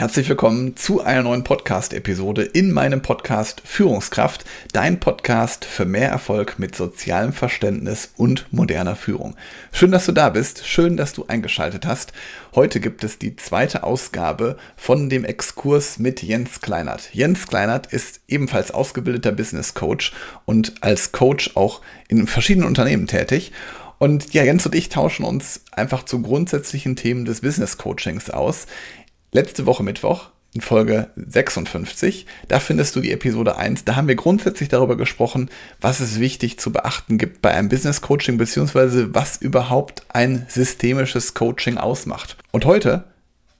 Herzlich willkommen zu einer neuen Podcast-Episode in meinem Podcast Führungskraft, dein Podcast für mehr Erfolg mit sozialem Verständnis und moderner Führung. Schön, dass du da bist, schön, dass du eingeschaltet hast. Heute gibt es die zweite Ausgabe von dem Exkurs mit Jens Kleinert. Jens Kleinert ist ebenfalls ausgebildeter Business Coach und als Coach auch in verschiedenen Unternehmen tätig. Und ja, Jens und ich tauschen uns einfach zu grundsätzlichen Themen des Business Coachings aus letzte Woche Mittwoch in Folge 56. Da findest du die Episode 1. Da haben wir grundsätzlich darüber gesprochen, was es wichtig zu beachten gibt bei einem Business Coaching, beziehungsweise was überhaupt ein systemisches Coaching ausmacht. Und heute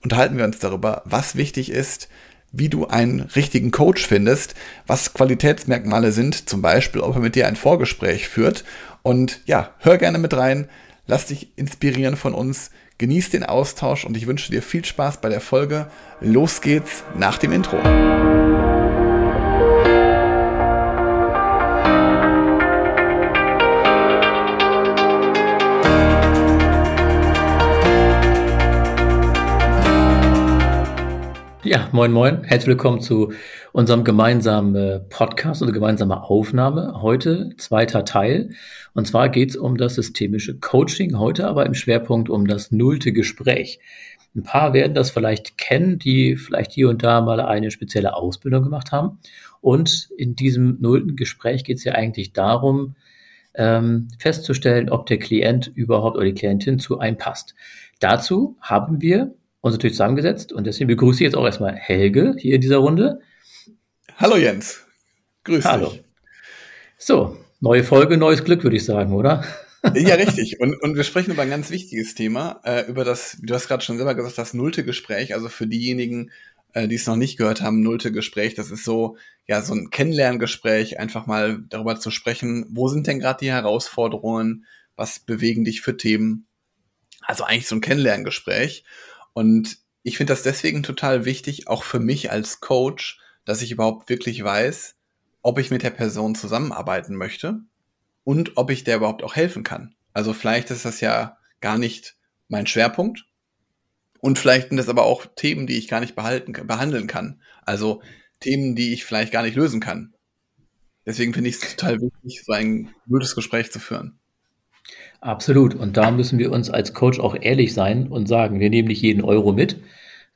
unterhalten wir uns darüber, was wichtig ist, wie du einen richtigen Coach findest, was Qualitätsmerkmale sind, zum Beispiel, ob er mit dir ein Vorgespräch führt. Und ja, hör gerne mit rein, lass dich inspirieren von uns, Genieß den Austausch und ich wünsche dir viel Spaß bei der Folge. Los geht's nach dem Intro. Ja, moin moin, herzlich willkommen zu unserem gemeinsamen äh, Podcast oder gemeinsame Aufnahme. Heute zweiter Teil. Und zwar geht es um das systemische Coaching, heute aber im Schwerpunkt um das nullte Gespräch. Ein paar werden das vielleicht kennen, die vielleicht hier und da mal eine spezielle Ausbildung gemacht haben. Und in diesem nullten Gespräch geht es ja eigentlich darum, ähm, festzustellen, ob der Klient überhaupt oder die Klientin zu einem passt. Dazu haben wir uns natürlich zusammengesetzt und deswegen begrüße ich jetzt auch erstmal Helge hier in dieser Runde. Hallo Jens. Grüß Hallo. dich. So, neue Folge, neues Glück, würde ich sagen, oder? ja, richtig. Und, und wir sprechen über ein ganz wichtiges Thema, äh, über das, du hast gerade schon selber gesagt, das nullte Gespräch. Also für diejenigen, äh, die es noch nicht gehört haben, nullte Gespräch, das ist so, ja, so ein Kennenlerngespräch, einfach mal darüber zu sprechen, wo sind denn gerade die Herausforderungen, was bewegen dich für Themen. Also eigentlich so ein Kennenlerngespräch. Und ich finde das deswegen total wichtig, auch für mich als Coach, dass ich überhaupt wirklich weiß, ob ich mit der Person zusammenarbeiten möchte und ob ich der überhaupt auch helfen kann. Also vielleicht ist das ja gar nicht mein Schwerpunkt und vielleicht sind das aber auch Themen, die ich gar nicht behalten, behandeln kann. Also Themen, die ich vielleicht gar nicht lösen kann. Deswegen finde ich es total wichtig, so ein gutes Gespräch zu führen. Absolut. Und da müssen wir uns als Coach auch ehrlich sein und sagen, wir nehmen nicht jeden Euro mit,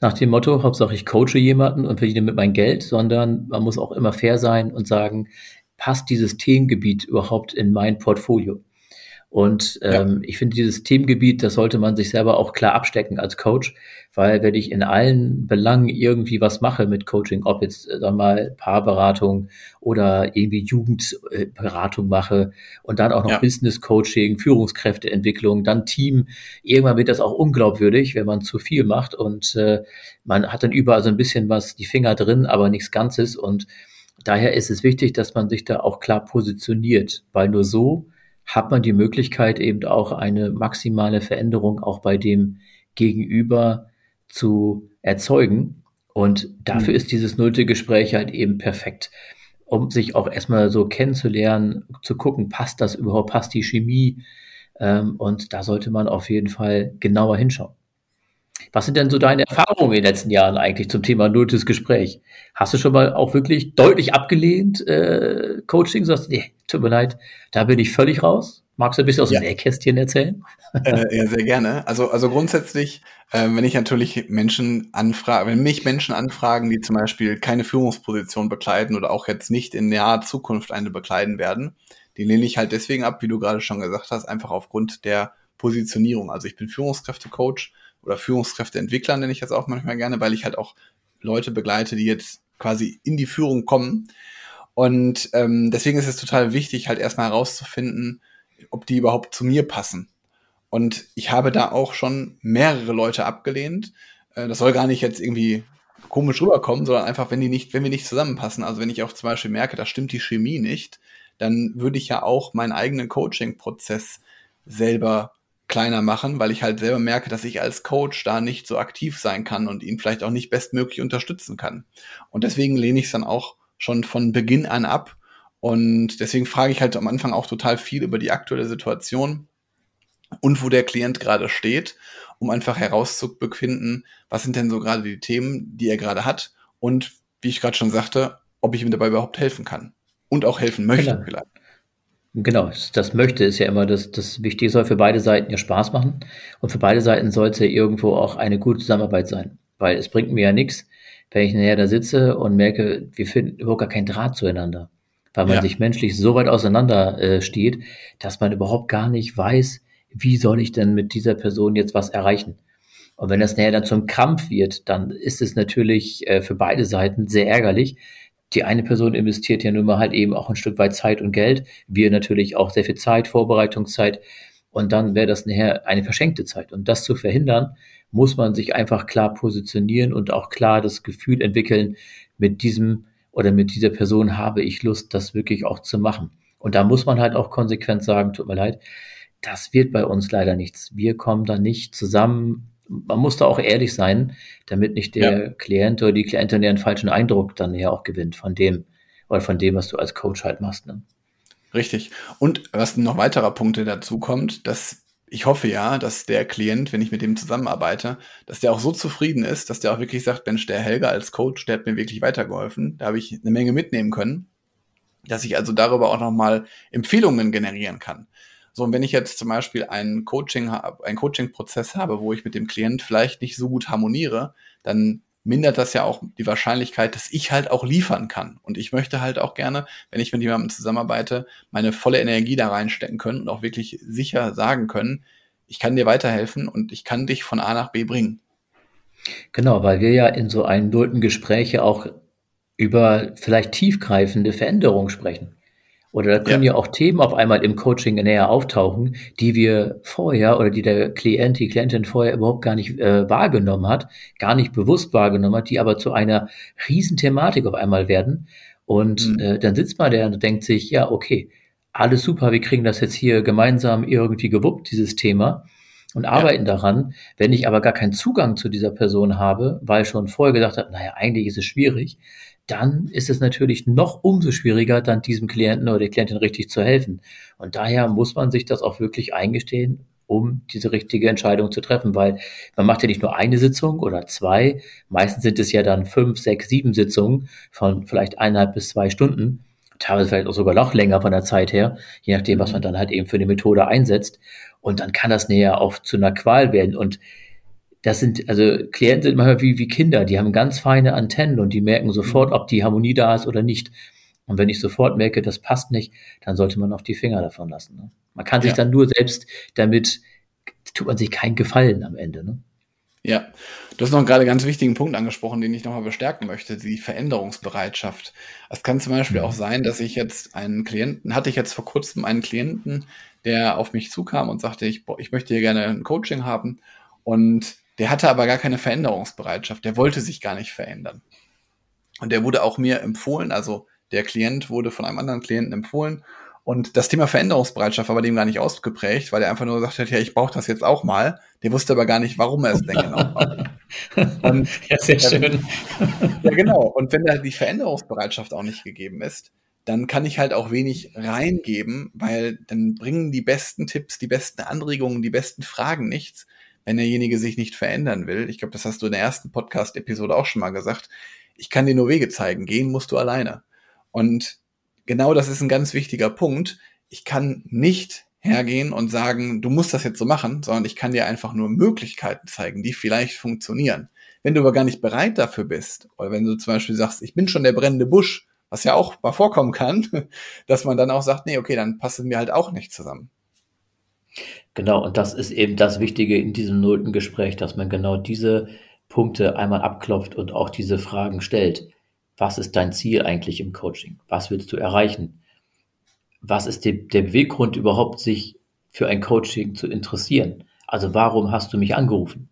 nach dem Motto, Hauptsache ich coache jemanden und verdiene mit meinem Geld, sondern man muss auch immer fair sein und sagen, passt dieses Themengebiet überhaupt in mein Portfolio? Und ähm, ja. ich finde, dieses Themengebiet, das sollte man sich selber auch klar abstecken als Coach, weil wenn ich in allen Belangen irgendwie was mache mit Coaching, ob jetzt äh, dann mal Paarberatung oder irgendwie Jugendberatung mache und dann auch noch ja. Business Coaching, Führungskräfteentwicklung, dann Team, irgendwann wird das auch unglaubwürdig, wenn man zu viel macht und äh, man hat dann überall so ein bisschen was, die Finger drin, aber nichts Ganzes und daher ist es wichtig, dass man sich da auch klar positioniert, weil nur so hat man die Möglichkeit eben auch eine maximale Veränderung auch bei dem Gegenüber zu erzeugen. Und dafür mhm. ist dieses nullte Gespräch halt eben perfekt, um sich auch erstmal so kennenzulernen, zu gucken, passt das überhaupt, passt die Chemie. Ähm, und da sollte man auf jeden Fall genauer hinschauen. Was sind denn so deine Erfahrungen in den letzten Jahren eigentlich zum Thema nulltes Gespräch? Hast du schon mal auch wirklich deutlich abgelehnt äh, Coaching? Sagst du, nee, tut mir leid, da bin ich völlig raus. Magst du ein bisschen aus ja. dem Nähkästchen erzählen? Äh, ja, sehr gerne. Also, also grundsätzlich, äh, wenn ich natürlich Menschen anfrage, wenn mich Menschen anfragen, die zum Beispiel keine Führungsposition bekleiden oder auch jetzt nicht in naher Zukunft eine bekleiden werden, die lehne ich halt deswegen ab, wie du gerade schon gesagt hast, einfach aufgrund der Positionierung. Also ich bin Führungskräftecoach oder Führungskräfteentwickler nenne ich das auch manchmal gerne, weil ich halt auch Leute begleite, die jetzt quasi in die Führung kommen. Und ähm, deswegen ist es total wichtig, halt erstmal herauszufinden, ob die überhaupt zu mir passen. Und ich habe da auch schon mehrere Leute abgelehnt. Äh, das soll gar nicht jetzt irgendwie komisch rüberkommen, sondern einfach, wenn die nicht, wenn wir nicht zusammenpassen. Also wenn ich auch zum Beispiel merke, da stimmt die Chemie nicht, dann würde ich ja auch meinen eigenen Coaching-Prozess selber kleiner machen, weil ich halt selber merke, dass ich als Coach da nicht so aktiv sein kann und ihn vielleicht auch nicht bestmöglich unterstützen kann. Und deswegen lehne ich es dann auch schon von Beginn an ab. Und deswegen frage ich halt am Anfang auch total viel über die aktuelle Situation und wo der Klient gerade steht. um einfach herauszubefinden, was sind denn so gerade die Themen, die er gerade hat und wie ich gerade schon sagte, ob ich ihm dabei überhaupt helfen kann und auch helfen möchte Genau. vielleicht. Genau, das möchte ist ja immer das, das Wichtige, soll für beide Seiten ja Spaß machen und für beide Seiten sollte irgendwo auch eine gute Zusammenarbeit sein, weil es bringt mir ja nichts, wenn ich nachher da sitze und merke, wir finden überhaupt gar keinen Draht zueinander, weil man Ja. sich menschlich so weit auseinander äh, steht, dass man überhaupt gar nicht weiß, wie soll ich denn mit dieser Person jetzt was erreichen. Und wenn das nachher dann zum Krampf wird, dann ist es natürlich äh, für beide Seiten sehr ärgerlich. Die eine Person investiert ja nun mal halt eben auch ein Stück weit Zeit und Geld. Wir natürlich auch sehr viel Zeit, Vorbereitungszeit. Und dann wäre das nachher eine verschenkte Zeit. Und das zu verhindern, muss man sich einfach klar positionieren und auch klar das Gefühl entwickeln, mit diesem oder mit dieser Person habe ich Lust, das wirklich auch zu machen. Und da muss man halt auch konsequent sagen, tut mir leid, das wird bei uns leider nichts. Wir kommen da nicht zusammen. Man muss da auch ehrlich sein, damit nicht der Klient oder die Klientin den falschen Eindruck dann ja auch gewinnt von dem oder von dem, was du als Coach halt machst. Ne? Richtig. Und was noch weiterer Punkte dazu kommt, dass ich hoffe ja, dass der Klient, wenn ich mit dem zusammenarbeite, dass der auch so zufrieden ist, dass der auch wirklich sagt, Mensch, der Helga als Coach, der hat mir wirklich weitergeholfen. Da habe ich eine Menge mitnehmen können, dass ich also darüber auch nochmal Empfehlungen generieren kann. So, und wenn ich jetzt zum Beispiel ein Coaching habe, einen Coaching-Prozess habe, wo ich mit dem Klient vielleicht nicht so gut harmoniere, dann mindert das ja auch die Wahrscheinlichkeit, dass ich halt auch liefern kann. Und ich möchte halt auch gerne, wenn ich mit jemandem zusammenarbeite, meine volle Energie da reinstecken können und auch wirklich sicher sagen können, ich kann dir weiterhelfen und ich kann dich von A nach B bringen. Genau, weil wir ja in so einem nullten Gespräch ja auch über vielleicht tiefgreifende Veränderungen sprechen. Oder da können ja. ja auch Themen auf einmal im Coaching näher auftauchen, die wir vorher oder die der Klient, die Klientin vorher überhaupt gar nicht äh, wahrgenommen hat, gar nicht bewusst wahrgenommen hat, die aber zu einer Riesenthematik auf einmal werden. Und mhm. äh, dann sitzt man da und denkt sich, ja, okay, alles super, wir kriegen das jetzt hier gemeinsam irgendwie gewuppt, dieses Thema, und arbeiten ja. daran. Wenn ich aber gar keinen Zugang zu dieser Person habe, weil schon vorher gedacht habe, naja, eigentlich ist es schwierig, dann ist es natürlich noch umso schwieriger, dann diesem Klienten oder der Klientin richtig zu helfen. Und daher muss man sich das auch wirklich eingestehen, um diese richtige Entscheidung zu treffen, weil man macht ja nicht nur eine Sitzung oder zwei, meistens sind es ja dann fünf, sechs, sieben Sitzungen von vielleicht eineinhalb bis zwei Stunden, teilweise vielleicht auch sogar noch länger von der Zeit her, je nachdem, was man dann halt eben für eine Methode einsetzt. Und dann kann das näher auch zu einer Qual werden. Und das sind, also Klienten sind manchmal wie, wie Kinder, die haben ganz feine Antennen und die merken sofort, ob die Harmonie da ist oder nicht. Und wenn ich sofort merke, das passt nicht, dann sollte man auch die Finger davon lassen. Ne? Man kann sich ja. dann nur selbst damit, tut man sich keinen Gefallen am Ende. Ne? Ja, du hast noch gerade einen ganz wichtigen Punkt angesprochen, den ich nochmal bestärken möchte, die Veränderungsbereitschaft. Es kann zum Beispiel auch sein, dass ich jetzt einen Klienten, hatte ich jetzt vor kurzem einen Klienten, der auf mich zukam und sagte, ich, ich möchte hier gerne ein Coaching haben und der hatte aber gar keine Veränderungsbereitschaft. Der wollte sich gar nicht verändern. Und der wurde auch mir empfohlen, also der Klient wurde von einem anderen Klienten empfohlen. Und das Thema Veränderungsbereitschaft war bei dem gar nicht ausgeprägt, weil er einfach nur gesagt hat, ja, ich brauche das jetzt auch mal. Der wusste aber gar nicht, warum er es denn genau braucht. Und, ja, sehr schön. ja, genau. Und wenn da die Veränderungsbereitschaft auch nicht gegeben ist, dann kann ich halt auch wenig reingeben, weil dann bringen die besten Tipps, die besten Anregungen, die besten Fragen nichts, wenn derjenige sich nicht verändern will. Ich glaube, das hast du in der ersten Podcast-Episode auch schon mal gesagt. Ich kann dir nur Wege zeigen. Gehen musst du alleine. Und genau das ist ein ganz wichtiger Punkt. Ich kann nicht hergehen und sagen, du musst das jetzt so machen, sondern ich kann dir einfach nur Möglichkeiten zeigen, die vielleicht funktionieren. Wenn du aber gar nicht bereit dafür bist, oder wenn du zum Beispiel sagst, ich bin schon der brennende Busch, was ja auch mal vorkommen kann, dass man dann auch sagt, nee, okay, dann passen wir halt auch nicht zusammen. Genau, und das ist eben das Wichtige in diesem nullten Gespräch, dass man genau diese Punkte einmal abklopft und auch diese Fragen stellt. Was ist dein Ziel eigentlich im Coaching? Was willst du erreichen? Was ist der, der Beweggrund überhaupt, sich für ein Coaching zu interessieren? Also warum hast du mich angerufen?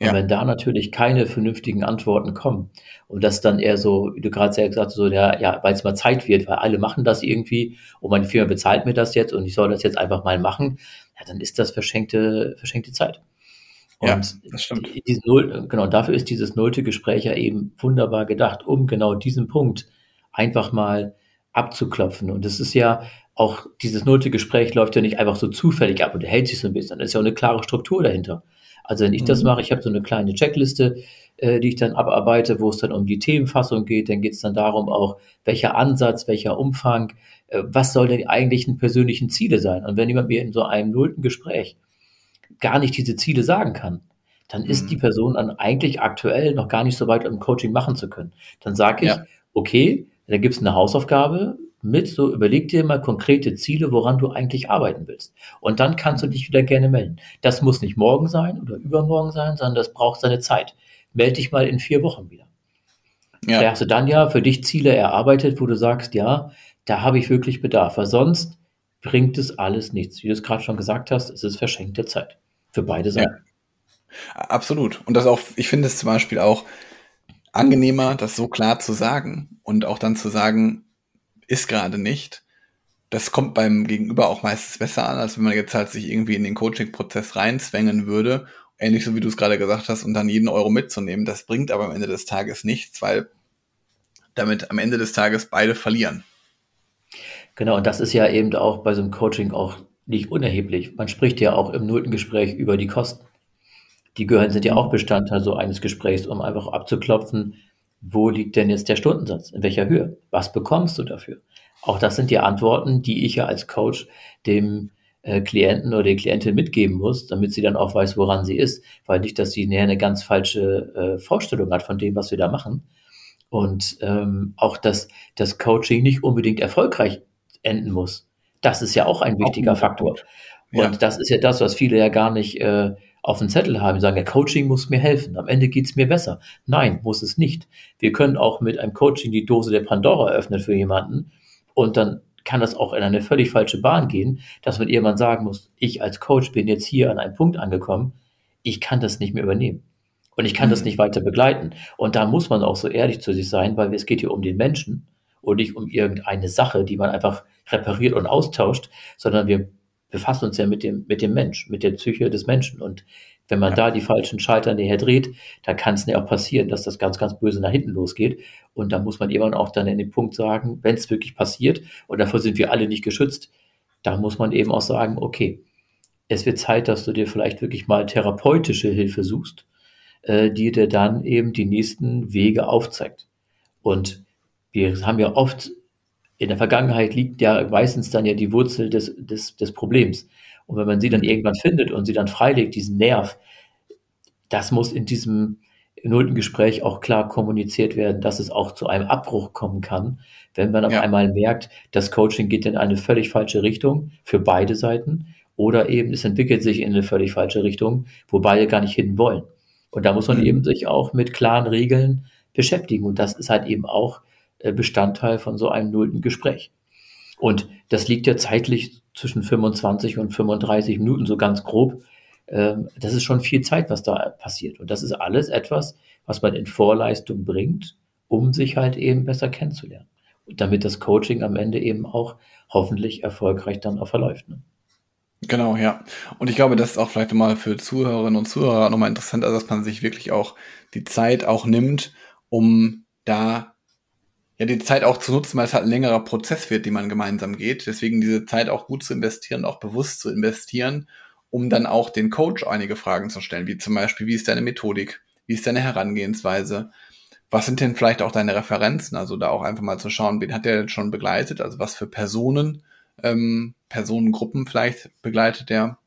Und ja. wenn da natürlich keine vernünftigen Antworten kommen und das dann eher so, wie du gerade sehr gesagt hast, so, ja, ja weil es mal Zeit wird, weil alle machen das irgendwie und meine Firma bezahlt mir das jetzt und ich soll das jetzt einfach mal machen, ja, dann ist das verschenkte, verschenkte Zeit. Und ja, das stimmt. Die, Null, genau, dafür ist dieses nullte Gespräch ja eben wunderbar gedacht, um genau diesen Punkt einfach mal abzuklopfen. Und das ist ja auch, dieses nullte Gespräch läuft ja nicht einfach so zufällig ab und hält sich so ein bisschen. Da ist ja auch eine klare Struktur dahinter. Also wenn ich mhm. das mache, ich habe so eine kleine Checkliste, äh, die ich dann abarbeite, wo es dann um die Themenfassung geht, dann geht es dann darum auch, welcher Ansatz, welcher Umfang, was soll denn die eigentlichen persönlichen Ziele sein? Und wenn jemand mir in so einem nullten Gespräch gar nicht diese Ziele sagen kann, dann mhm. ist die Person dann eigentlich aktuell noch gar nicht so weit, um Coaching machen zu können. Dann sage ich, ja. okay, da gibt es eine Hausaufgabe mit, so überleg dir mal konkrete Ziele, woran du eigentlich arbeiten willst. Und dann kannst du dich wieder gerne melden. Das muss nicht morgen sein oder übermorgen sein, sondern das braucht seine Zeit. Melde dich mal in vier Wochen wieder. Ja. Da hast du dann ja für dich Ziele erarbeitet, wo du sagst, ja, da habe ich wirklich Bedarf, weil sonst bringt es alles nichts. Wie du es gerade schon gesagt hast, es ist verschenkte Zeit für beide Seiten. Ja. Absolut. Und das auch, ich finde es zum Beispiel auch angenehmer, das so klar zu sagen und auch dann zu sagen, ist gerade nicht. Das kommt beim Gegenüber auch meistens besser an, als wenn man jetzt halt sich irgendwie in den Coaching-Prozess reinzwängen würde. Ähnlich so wie du es gerade gesagt hast, und dann jeden Euro mitzunehmen. Das bringt aber am Ende des Tages nichts, weil damit am Ende des Tages beide verlieren. Genau, und das ist ja eben auch bei so einem Coaching auch nicht unerheblich. Man spricht ja auch im nullten Gespräch über die Kosten. Die gehören, sind ja auch Bestandteil so eines Gesprächs, um einfach abzuklopfen, wo liegt denn jetzt der Stundensatz? In welcher Höhe? Was bekommst du dafür? Auch das sind die Antworten, die ich ja als Coach dem äh, Klienten oder der Klientin mitgeben muss, damit sie dann auch weiß, woran sie ist, weil nicht, dass sie näher eine ganz falsche äh, Vorstellung hat von dem, was wir da machen. Und ähm, auch, dass das Coaching nicht unbedingt erfolgreich enden muss. Das ist ja auch ein wichtiger Faktor. Ja. Und das ist ja das, was viele ja gar nicht äh, auf dem Zettel haben. Die sagen, ja, Coaching muss mir helfen. Am Ende geht's mir besser. Nein, muss es nicht. Wir können auch mit einem Coaching die Dose der Pandora öffnen für jemanden und dann kann das auch in eine völlig falsche Bahn gehen, dass man irgendwann sagen muss, ich als Coach bin jetzt hier an einem Punkt angekommen, ich kann das nicht mehr übernehmen. Und ich kann mhm. das nicht weiter begleiten. Und da muss man auch so ehrlich zu sich sein, weil es geht hier um den Menschen und nicht um irgendeine Sache, die man einfach repariert und austauscht, sondern wir befassen uns ja mit dem, mit dem Mensch, mit der Psyche des Menschen. Und wenn man ja. da die falschen Schalter näher dreht, dann kann es ja auch passieren, dass das ganz, ganz böse nach hinten losgeht. Und da muss man irgendwann auch dann in den Punkt sagen, wenn es wirklich passiert, und davor sind wir alle nicht geschützt, da muss man eben auch sagen, okay, es wird Zeit, dass du dir vielleicht wirklich mal therapeutische Hilfe suchst, äh, die dir dann eben die nächsten Wege aufzeigt. Und wir haben ja oft in der Vergangenheit liegt ja meistens dann ja die Wurzel des, des, des Problems. Und wenn man sie dann mhm. irgendwann findet und sie dann freilegt, diesen Nerv, das muss in diesem nullten Gespräch auch klar kommuniziert werden, dass es auch zu einem Abbruch kommen kann, wenn man auf ja. einmal merkt, das Coaching geht in eine völlig falsche Richtung für beide Seiten oder eben es entwickelt sich in eine völlig falsche Richtung, wo beide gar nicht hin wollen. Und da muss man mhm. eben sich auch mit klaren Regeln beschäftigen. Und das ist halt eben auch Bestandteil von so einem nullten Gespräch. Und das liegt ja zeitlich zwischen 25 und 35 Minuten, so ganz grob. Ähm, das ist schon viel Zeit, was da passiert. Und das ist alles etwas, was man in Vorleistung bringt, um sich halt eben besser kennenzulernen. Und damit das Coaching am Ende eben auch hoffentlich erfolgreich dann auch verläuft. Ne? Genau, ja. Und ich glaube, das ist auch vielleicht mal für Zuhörerinnen und Zuhörer nochmal interessant, also dass man sich wirklich auch die Zeit auch nimmt, um da ja, die Zeit auch zu nutzen, weil es halt ein längerer Prozess wird, den man gemeinsam geht. Deswegen diese Zeit auch gut zu investieren, auch bewusst zu investieren, um dann auch den Coach einige Fragen zu stellen, wie zum Beispiel, wie ist deine Methodik? Wie ist deine Herangehensweise? Was sind denn vielleicht auch deine Referenzen? Also da auch einfach mal zu schauen, wen hat der denn schon begleitet? Also was für Personen, ähm, Personengruppen vielleicht begleitet der?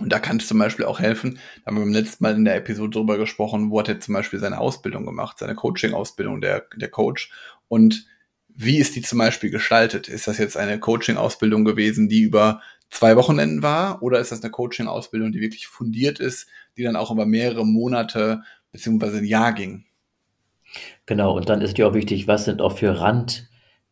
Und da kann es zum Beispiel auch helfen, da haben wir beim letzten Mal in der Episode drüber gesprochen, wo hat er zum Beispiel seine Ausbildung gemacht, seine Coaching-Ausbildung, der, der Coach. Und wie ist die zum Beispiel gestaltet? Ist das jetzt eine Coaching-Ausbildung gewesen, die über zwei Wochenenden war? Oder ist das eine Coaching-Ausbildung, die wirklich fundiert ist, die dann auch über mehrere Monate beziehungsweise ein Jahr ging? Genau, und dann ist ja auch wichtig, was sind auch für Rand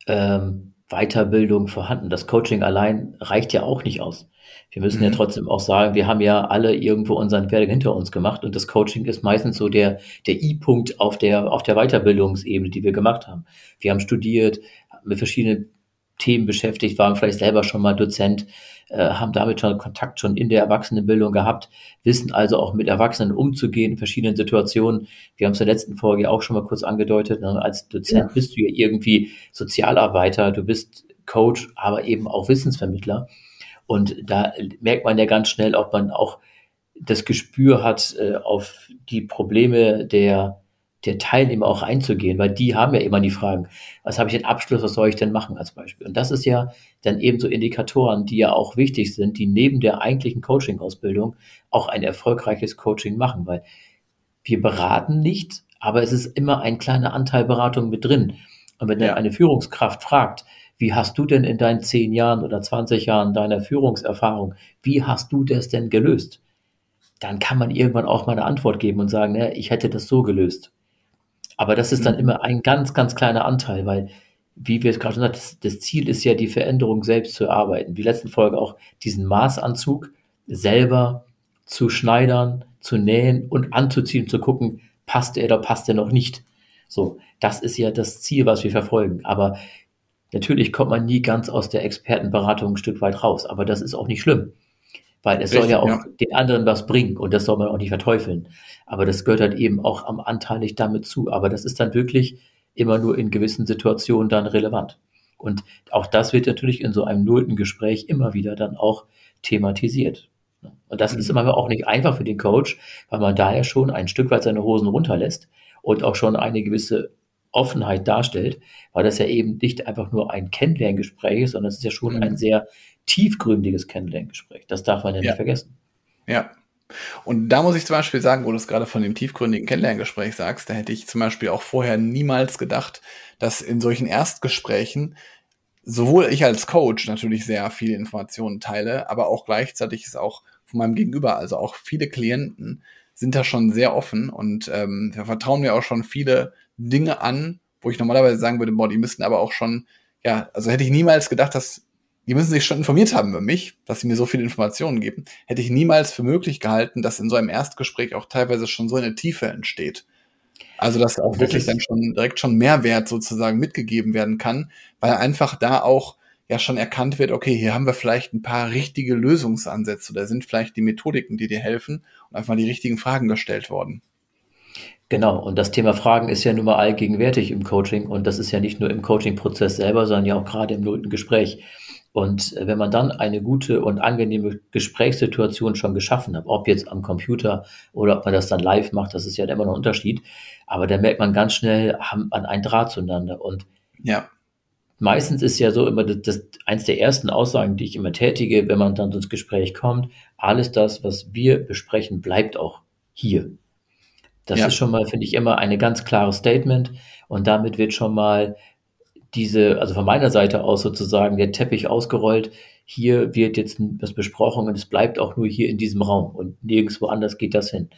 ähm, Weiterbildung vorhanden. Das Coaching allein reicht ja auch nicht aus. Wir müssen mhm. ja trotzdem auch sagen, wir haben ja alle irgendwo unseren Werdegang hinter uns gemacht und das Coaching ist meistens so der, der I-Punkt auf der, auf der Weiterbildungsebene, die wir gemacht haben. Wir haben studiert, mit verschiedenen Themen beschäftigt, waren vielleicht selber schon mal Dozent, äh, haben damit schon Kontakt schon in der Erwachsenenbildung gehabt, wissen also auch mit Erwachsenen umzugehen in verschiedenen Situationen. Wir haben es in der letzten Folge auch schon mal kurz angedeutet. Ne? Als Dozent ja. bist du ja irgendwie Sozialarbeiter, du bist Coach, aber eben auch Wissensvermittler. Und da merkt man ja ganz schnell, ob man auch das Gespür hat, äh, auf die Probleme der, der Teilnehmer auch einzugehen, weil die haben ja immer die Fragen, was habe ich denn Abschluss, was soll ich denn machen als Beispiel? Und das ist ja dann eben so Indikatoren, die ja auch wichtig sind, die neben der eigentlichen Coaching-Ausbildung auch ein erfolgreiches Coaching machen, weil wir beraten nicht, aber es ist immer ein kleiner Anteil Beratung mit drin. Und wenn ja. dann eine Führungskraft fragt, wie hast du denn in deinen zehn Jahren oder 20 Jahren deiner Führungserfahrung, wie hast du das denn gelöst? Dann kann man irgendwann auch mal eine Antwort geben und sagen, ne, ich hätte das so gelöst. Aber das ist dann mhm. immer ein ganz, ganz kleiner Anteil, weil, wie wir es gerade schon sagten, das, das Ziel ist ja, die Veränderung selbst zu erarbeiten. Wie letzten Folge auch diesen Maßanzug selber zu schneidern, zu nähen und anzuziehen, zu gucken, passt er oder passt er noch nicht. So, das ist ja das Ziel, was wir verfolgen. Aber Natürlich kommt man nie ganz aus der Expertenberatung ein Stück weit raus, aber das ist auch nicht schlimm, weil es Richtig, soll ja auch ja. den anderen was bringen und das soll man auch nicht verteufeln. Aber das gehört halt eben auch am Anteil nicht damit zu. Aber das ist dann wirklich immer nur in gewissen Situationen dann relevant. Und auch das wird natürlich in so einem nullten Gespräch immer wieder dann auch thematisiert. Und das mhm. ist immer auch nicht einfach für den Coach, weil man da ja schon ein Stück weit seine Hosen runterlässt und auch schon eine gewisse Offenheit darstellt, weil das ja eben nicht einfach nur ein Kennenlerngespräch ist, sondern es ist ja schon mhm. ein sehr tiefgründiges Kennenlerngespräch. Das darf man ja, ja. nicht vergessen. Ja. Und da muss ich zum Beispiel sagen, wo du es gerade von dem tiefgründigen Kennenlerngespräch sagst, da hätte ich zum Beispiel auch vorher niemals gedacht, dass in solchen Erstgesprächen sowohl ich als Coach natürlich sehr viele Informationen teile, aber auch gleichzeitig ist auch von meinem Gegenüber, also auch viele Klienten sind da schon sehr offen und ähm, da vertrauen mir auch schon viele Dinge an, wo ich normalerweise sagen würde, boah, die müssten aber auch schon, ja, also hätte ich niemals gedacht, dass die müssen sich schon informiert haben über mich, dass sie mir so viele Informationen geben, hätte ich niemals für möglich gehalten, dass in so einem Erstgespräch auch teilweise schon so eine Tiefe entsteht. Also, dass auch wirklich dann schon direkt schon Mehrwert sozusagen mitgegeben werden kann, weil einfach da auch ja schon erkannt wird, okay, hier haben wir vielleicht ein paar richtige Lösungsansätze, da sind vielleicht die Methodiken, die dir helfen und einfach die richtigen Fragen gestellt worden. Genau, und das Thema Fragen ist ja nun mal allgegenwärtig im Coaching und das ist ja nicht nur im Coaching-Prozess selber, sondern ja auch gerade im nullten Gespräch. Und äh, wenn man dann eine gute und angenehme Gesprächssituation schon geschaffen hat, ob jetzt am Computer oder ob man das dann live macht, das ist ja immer noch ein Unterschied. Aber da merkt man ganz schnell, haben man einen Draht zueinander. Und ja. meistens ist ja so immer das, das, eins der ersten Aussagen, die ich immer tätige, wenn man dann ins Gespräch kommt, alles das, was wir besprechen, bleibt auch hier. Das ja. ist schon mal, finde ich, immer eine ganz klare Statement. Und damit wird schon mal diese, also von meiner Seite aus sozusagen der Teppich ausgerollt. Hier wird jetzt was besprochen und es bleibt auch nur hier in diesem Raum und nirgendwo anders geht das hin.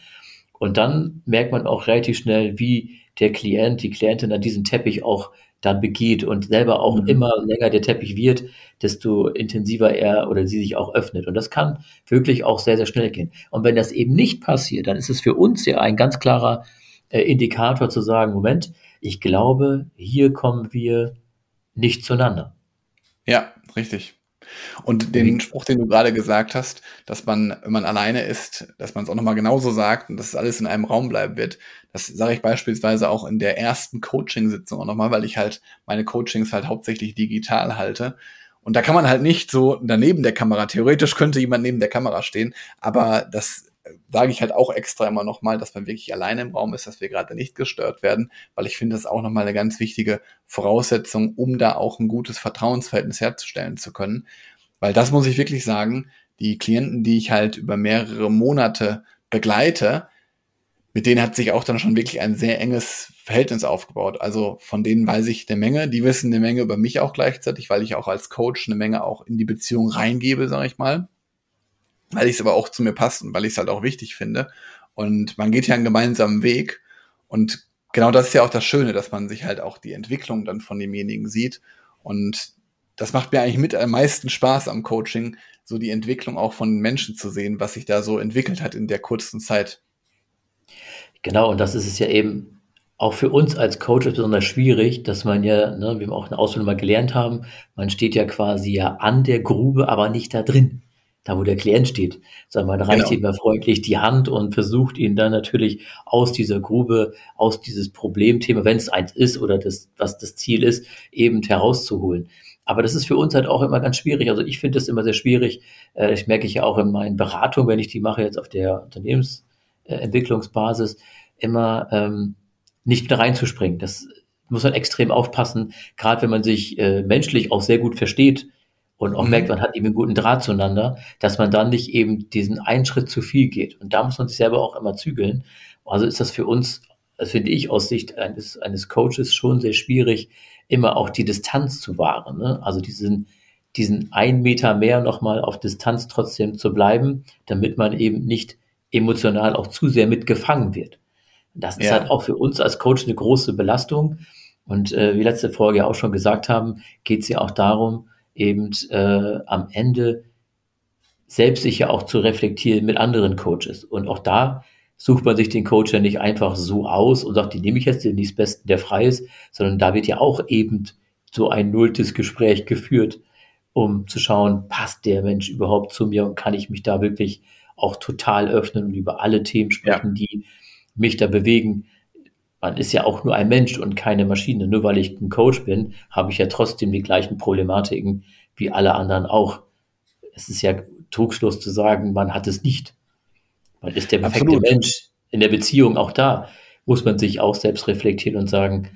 Und dann merkt man auch relativ schnell, wie der Klient, die Klientin an diesen Teppich auch dann begeht und selber auch mhm. immer länger der Teppich wird, desto intensiver er oder sie sich auch öffnet. Und das kann wirklich auch sehr, sehr schnell gehen. Und wenn das eben nicht passiert, dann ist es für uns ja ein ganz klarer äh, Indikator zu sagen, Moment, ich glaube, hier kommen wir nicht zueinander. Ja, richtig. Und den Spruch, den du gerade gesagt hast, dass man, wenn man alleine ist, dass man es auch nochmal genauso sagt und dass alles in einem Raum bleiben wird, das sage ich beispielsweise auch in der ersten Coaching-Sitzung auch nochmal, weil ich halt meine Coachings halt hauptsächlich digital halte. Und da kann man halt nicht so daneben der Kamera, theoretisch könnte jemand neben der Kamera stehen, aber das sage ich halt auch extra immer nochmal, dass man wirklich alleine im Raum ist, dass wir gerade nicht gestört werden, weil ich finde das auch nochmal eine ganz wichtige Voraussetzung, um da auch ein gutes Vertrauensverhältnis herzustellen zu können. Weil das muss ich wirklich sagen, die Klienten, die ich halt über mehrere Monate begleite, mit denen hat sich auch dann schon wirklich ein sehr enges Verhältnis aufgebaut. Also von denen weiß ich eine Menge, die wissen eine Menge über mich auch gleichzeitig, weil ich auch als Coach eine Menge auch in die Beziehung reingebe, sage ich mal weil ich es aber auch zu mir passt und weil ich es halt auch wichtig finde. Und man geht ja einen gemeinsamen Weg. Und genau das ist ja auch das Schöne, dass man sich halt auch die Entwicklung dann von demjenigen sieht. Und das macht mir eigentlich mit am meisten Spaß am Coaching, so die Entwicklung auch von Menschen zu sehen, was sich da so entwickelt hat in der kurzen Zeit. Genau, und das ist es ja eben auch für uns als Coach besonders schwierig, dass man ja, ne, wie wir auch in der Ausbildung mal gelernt haben, man steht ja quasi ja an der Grube, aber nicht da drin da wo der Klient steht, sondern man reicht genau. ihm freundlich die Hand und versucht ihn dann natürlich aus dieser Grube, aus dieses Problemthema, wenn es eins ist oder das, was das Ziel ist, eben herauszuholen. Aber das ist für uns halt auch immer ganz schwierig. Also ich finde das immer sehr schwierig. Äh, ich merke ich ja auch in meinen Beratungen, wenn ich die mache jetzt auf der Unternehmensentwicklungsbasis, immer ähm, nicht wieder reinzuspringen. Das muss man extrem aufpassen, gerade wenn man sich äh, menschlich auch sehr gut versteht und auch mhm. merkt, man hat eben einen guten Draht zueinander, dass man dann nicht eben diesen einen Schritt zu viel geht. Und da muss man sich selber auch immer zügeln. Also ist das für uns, das finde ich aus Sicht eines, eines Coaches schon sehr schwierig, immer auch die Distanz zu wahren. Ne? Also diesen, diesen einen Meter mehr nochmal auf Distanz trotzdem zu bleiben, damit man eben nicht emotional auch zu sehr mitgefangen wird. Das ist ja. halt auch für uns als Coach eine große Belastung, und äh, wie letzte Folge ja auch schon gesagt haben, geht es ja auch darum, eben äh, am Ende selbst sich ja auch zu reflektieren mit anderen Coaches. Und auch da sucht man sich den Coach ja nicht einfach so aus und sagt, die nehme ich jetzt, den nächsten Besten, der frei ist, sondern da wird ja auch eben so ein nulltes Gespräch geführt, um zu schauen, passt der Mensch überhaupt zu mir und kann ich mich da wirklich auch total öffnen und über alle Themen sprechen, ja. die mich da bewegen man ist ja auch nur ein Mensch und keine Maschine. Nur weil ich ein Coach bin, habe ich ja trotzdem die gleichen Problematiken wie alle anderen auch. Es ist ja Trugschluss zu sagen, man hat es nicht. Man ist der perfekte Absolut. Mensch. In der Beziehung auch da muss man sich auch selbst reflektieren und sagen,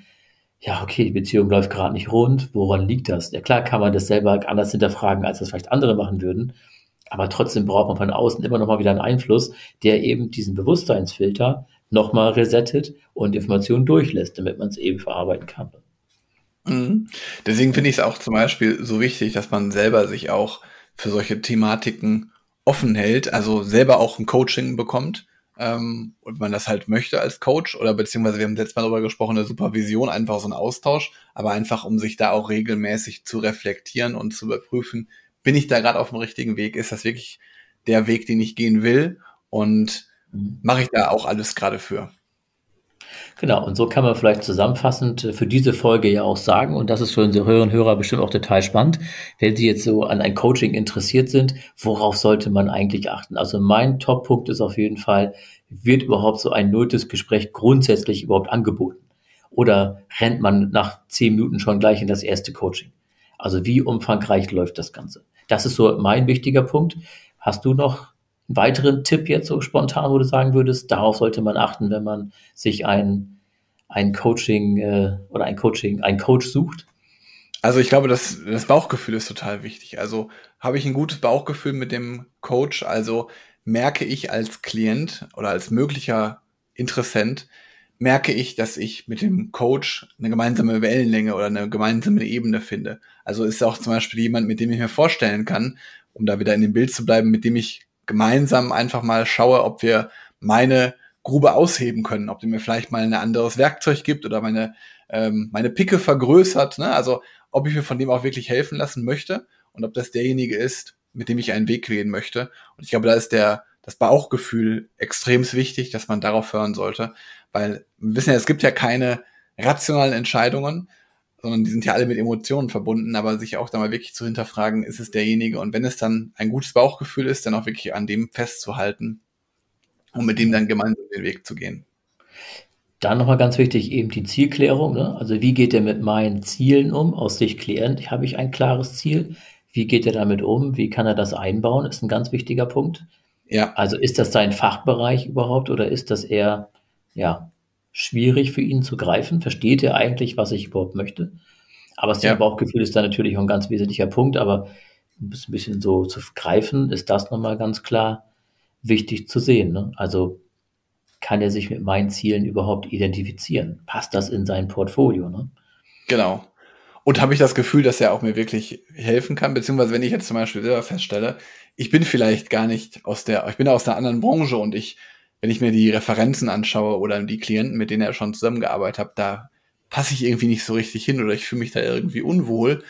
ja, okay, die Beziehung läuft gerade nicht rund. Woran liegt das? Ja, klar kann man das selber anders hinterfragen, als das vielleicht andere machen würden. Aber trotzdem braucht man von außen immer noch mal wieder einen Einfluss, der eben diesen Bewusstseinsfilter nochmal resettet und Informationen durchlässt, damit man es eben verarbeiten kann. Mhm. Deswegen finde ich es auch zum Beispiel so wichtig, dass man selber sich auch für solche Thematiken offen hält, also selber auch ein Coaching bekommt ähm, und man das halt möchte als Coach oder beziehungsweise wir haben letztes Mal darüber gesprochen, eine Supervision, einfach so ein Austausch, aber einfach um sich da auch regelmäßig zu reflektieren und zu überprüfen, bin ich da gerade auf dem richtigen Weg, ist das wirklich der Weg, den ich gehen will und mache ich da auch alles gerade für. Genau, und so kann man vielleicht zusammenfassend äh, für diese Folge ja auch sagen, und das ist für unsere Hörerinnen und Hörer bestimmt auch total spannend, wenn Sie jetzt so an ein Coaching interessiert sind, worauf sollte man eigentlich achten? Also mein Top-Punkt ist auf jeden Fall, wird überhaupt so ein nulltes Gespräch grundsätzlich überhaupt angeboten? Oder rennt man nach zehn Minuten schon gleich in das erste Coaching? Also wie umfangreich läuft das Ganze? Das ist so mein wichtiger Punkt. Hast du noch einen weiteren Tipp jetzt so spontan, wo du sagen würdest, darauf sollte man achten, wenn man sich ein, ein Coaching äh, oder ein Coaching, ein Coach sucht? Also ich glaube, das, das Bauchgefühl ist total wichtig. Also habe ich ein gutes Bauchgefühl mit dem Coach, also merke ich als Klient oder als möglicher Interessent, merke ich, dass ich mit dem Coach eine gemeinsame Wellenlänge oder eine gemeinsame Ebene finde. Also ist auch zum Beispiel jemand, mit dem ich mir vorstellen kann, um da wieder in dem Bild zu bleiben, mit dem ich gemeinsam einfach mal schaue, ob wir meine Grube ausheben können, ob der mir vielleicht mal ein anderes Werkzeug gibt oder meine, ähm, meine Picke vergrößert. Ne? Also ob ich mir von dem auch wirklich helfen lassen möchte und ob das derjenige ist, mit dem ich einen Weg gehen möchte. Und ich glaube, da ist der, das Bauchgefühl extrem wichtig, dass man darauf hören sollte, weil wir wissen ja, es gibt ja keine rationalen Entscheidungen, sondern die sind ja alle mit Emotionen verbunden, aber sich auch da mal wirklich zu hinterfragen, ist es derjenige und wenn es dann ein gutes Bauchgefühl ist, dann auch wirklich an dem festzuhalten und mit dem dann gemeinsam den Weg zu gehen. Dann nochmal ganz wichtig, eben die Zielklärung. Ne? Also wie geht er mit meinen Zielen um? Aus Sicht Klient habe ich ein klares Ziel. Wie geht er damit um? Wie kann er das einbauen? Ist ein ganz wichtiger Punkt. Ja. Also ist das sein Fachbereich überhaupt oder ist das eher, ja, schwierig für ihn zu greifen. Versteht er eigentlich, was ich überhaupt möchte? Aber das ja. Bauchgefühl ist da natürlich auch ein ganz wesentlicher Punkt, aber ein bisschen so zu greifen, ist das nochmal ganz klar wichtig zu sehen. Ne? Also kann er sich mit meinen Zielen überhaupt identifizieren? Passt das in sein Portfolio? Ne? Genau. Und habe ich das Gefühl, dass er auch mir wirklich helfen kann? Beziehungsweise wenn ich jetzt zum Beispiel selber feststelle, ich bin vielleicht gar nicht aus der, ich bin aus einer anderen Branche und ich wenn ich mir die Referenzen anschaue oder die Klienten, mit denen er schon zusammengearbeitet hat, da passe ich irgendwie nicht so richtig hin oder ich fühle mich da irgendwie unwohl,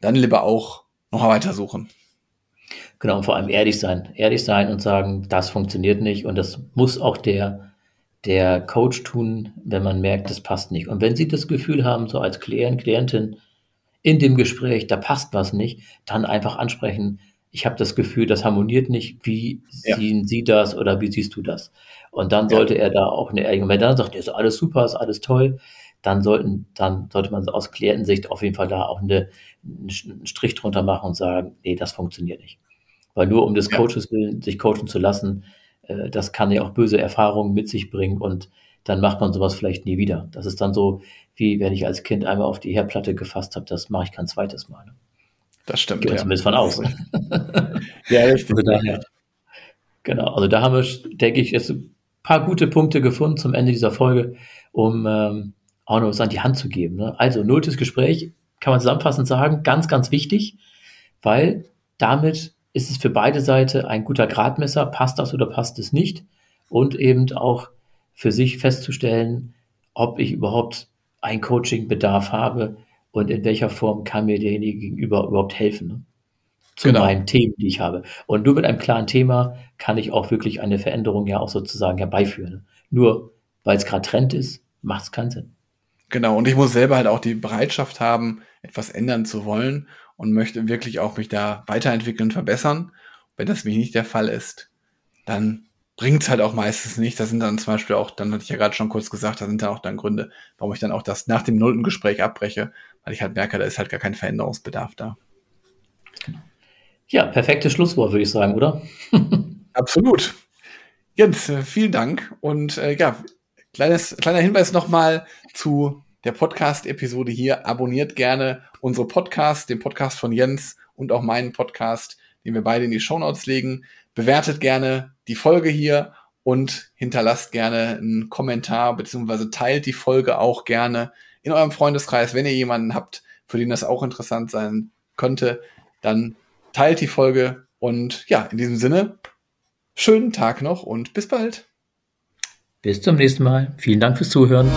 dann lieber auch noch weiter suchen. Genau, und vor allem ehrlich sein. Ehrlich sein und sagen, das funktioniert nicht und das muss auch der, der Coach tun, wenn man merkt, das passt nicht. Und wenn Sie das Gefühl haben, so als Klient, Klientin in dem Gespräch, da passt was nicht, dann einfach ansprechen, ich habe das Gefühl, das harmoniert nicht. Wie ja. sehen Sie das oder wie siehst du das? Und dann sollte ja. er da auch eine ehrliche, wenn er dann sagt, ist alles super, ist alles toll, dann sollten, dann sollte man aus Klientensicht auf jeden Fall da auch eine, einen Strich drunter machen und sagen, nee, das funktioniert nicht. Weil nur um des ja. Coaches willen, sich coachen zu lassen, äh, das kann ja auch böse Erfahrungen mit sich bringen und dann macht man sowas vielleicht nie wieder. Das ist dann so, wie wenn ich als Kind einmal auf die Herdplatte gefasst habe, das mache ich kein zweites Mal. Ne? Das stimmt. Geht ja. zumindest von aus. ja, richtig. Also daher, genau, also da haben wir, denke ich, jetzt ein paar gute Punkte gefunden zum Ende dieser Folge, um ähm, auch noch was an die Hand zu geben. Ne? Also, nulltes Gespräch, kann man zusammenfassend sagen, ganz, ganz wichtig, weil damit ist es für beide Seiten ein guter Gradmesser, passt das oder passt es nicht und eben auch für sich festzustellen, ob ich überhaupt ein Coaching-Bedarf habe und in welcher Form kann mir derjenige gegenüber überhaupt helfen. Ne? Zu genau. meinen Themen, die ich habe. Und nur mit einem klaren Thema kann ich auch wirklich eine Veränderung ja auch sozusagen herbeiführen. Ne? Nur weil es gerade Trend ist, macht es keinen Sinn. Genau, und ich muss selber halt auch die Bereitschaft haben, etwas ändern zu wollen und möchte wirklich auch mich da weiterentwickeln, verbessern. Wenn das nämlich nicht der Fall ist, dann bringt es halt auch meistens nicht. Da sind dann zum Beispiel auch, dann hatte ich ja gerade schon kurz gesagt, da sind dann auch dann Gründe, warum ich dann auch das nach dem nullten Gespräch abbreche, weil ich halt merke, da ist halt gar kein Veränderungsbedarf da. Ja, perfektes Schlusswort, würde ich sagen, oder? Absolut. Jens, äh, vielen Dank. Und äh, ja, kleines, kleiner Hinweis nochmal zu der Podcast-Episode hier. Abonniert gerne unsere Podcast, den Podcast von Jens und auch meinen Podcast, den wir beide in die Shownotes legen. Bewertet gerne die Folge hier und hinterlasst gerne einen Kommentar beziehungsweise teilt die Folge auch gerne in eurem Freundeskreis. Wenn ihr jemanden habt, für den das auch interessant sein könnte, dann teilt die Folge und ja, in diesem Sinne, schönen Tag noch und bis bald. Bis zum nächsten Mal. Vielen Dank fürs Zuhören.